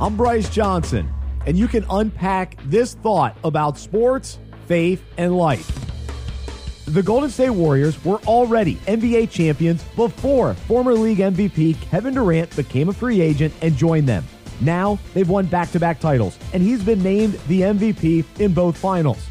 I'm Bryce Johnson, and you can unpack this thought about sports, faith, and life. The Golden State Warriors were already NBA champions before former league MVP Kevin Durant became a free agent and joined them. Now they've won back to back titles, and he's been named the MVP in both finals.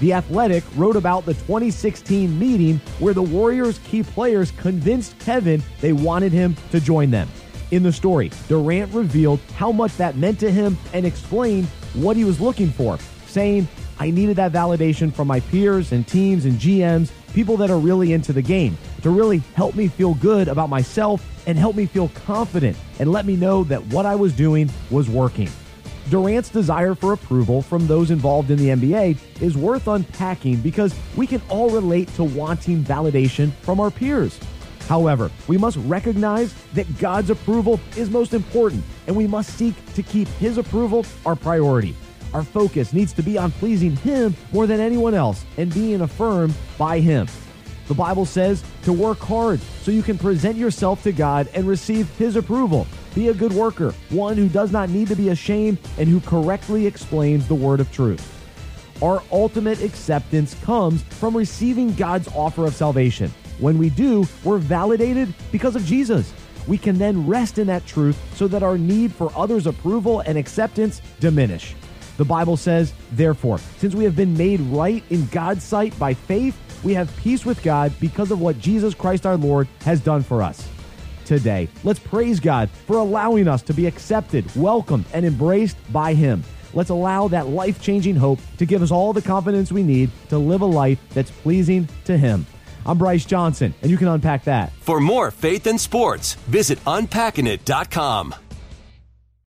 The Athletic wrote about the 2016 meeting where the Warriors' key players convinced Kevin they wanted him to join them. In the story, Durant revealed how much that meant to him and explained what he was looking for, saying, I needed that validation from my peers and teams and GMs, people that are really into the game, to really help me feel good about myself and help me feel confident and let me know that what I was doing was working. Durant's desire for approval from those involved in the NBA is worth unpacking because we can all relate to wanting validation from our peers. However, we must recognize that God's approval is most important, and we must seek to keep His approval our priority. Our focus needs to be on pleasing Him more than anyone else and being affirmed by Him. The Bible says to work hard so you can present yourself to God and receive His approval. Be a good worker, one who does not need to be ashamed and who correctly explains the word of truth. Our ultimate acceptance comes from receiving God's offer of salvation. When we do, we're validated because of Jesus. We can then rest in that truth so that our need for others' approval and acceptance diminish. The Bible says, therefore, since we have been made right in God's sight by faith, we have peace with God because of what Jesus Christ our Lord has done for us. Today, let's praise God for allowing us to be accepted, welcomed, and embraced by Him. Let's allow that life changing hope to give us all the confidence we need to live a life that's pleasing to Him. I'm Bryce Johnson, and you can unpack that. For more faith and sports, visit unpackingit.com.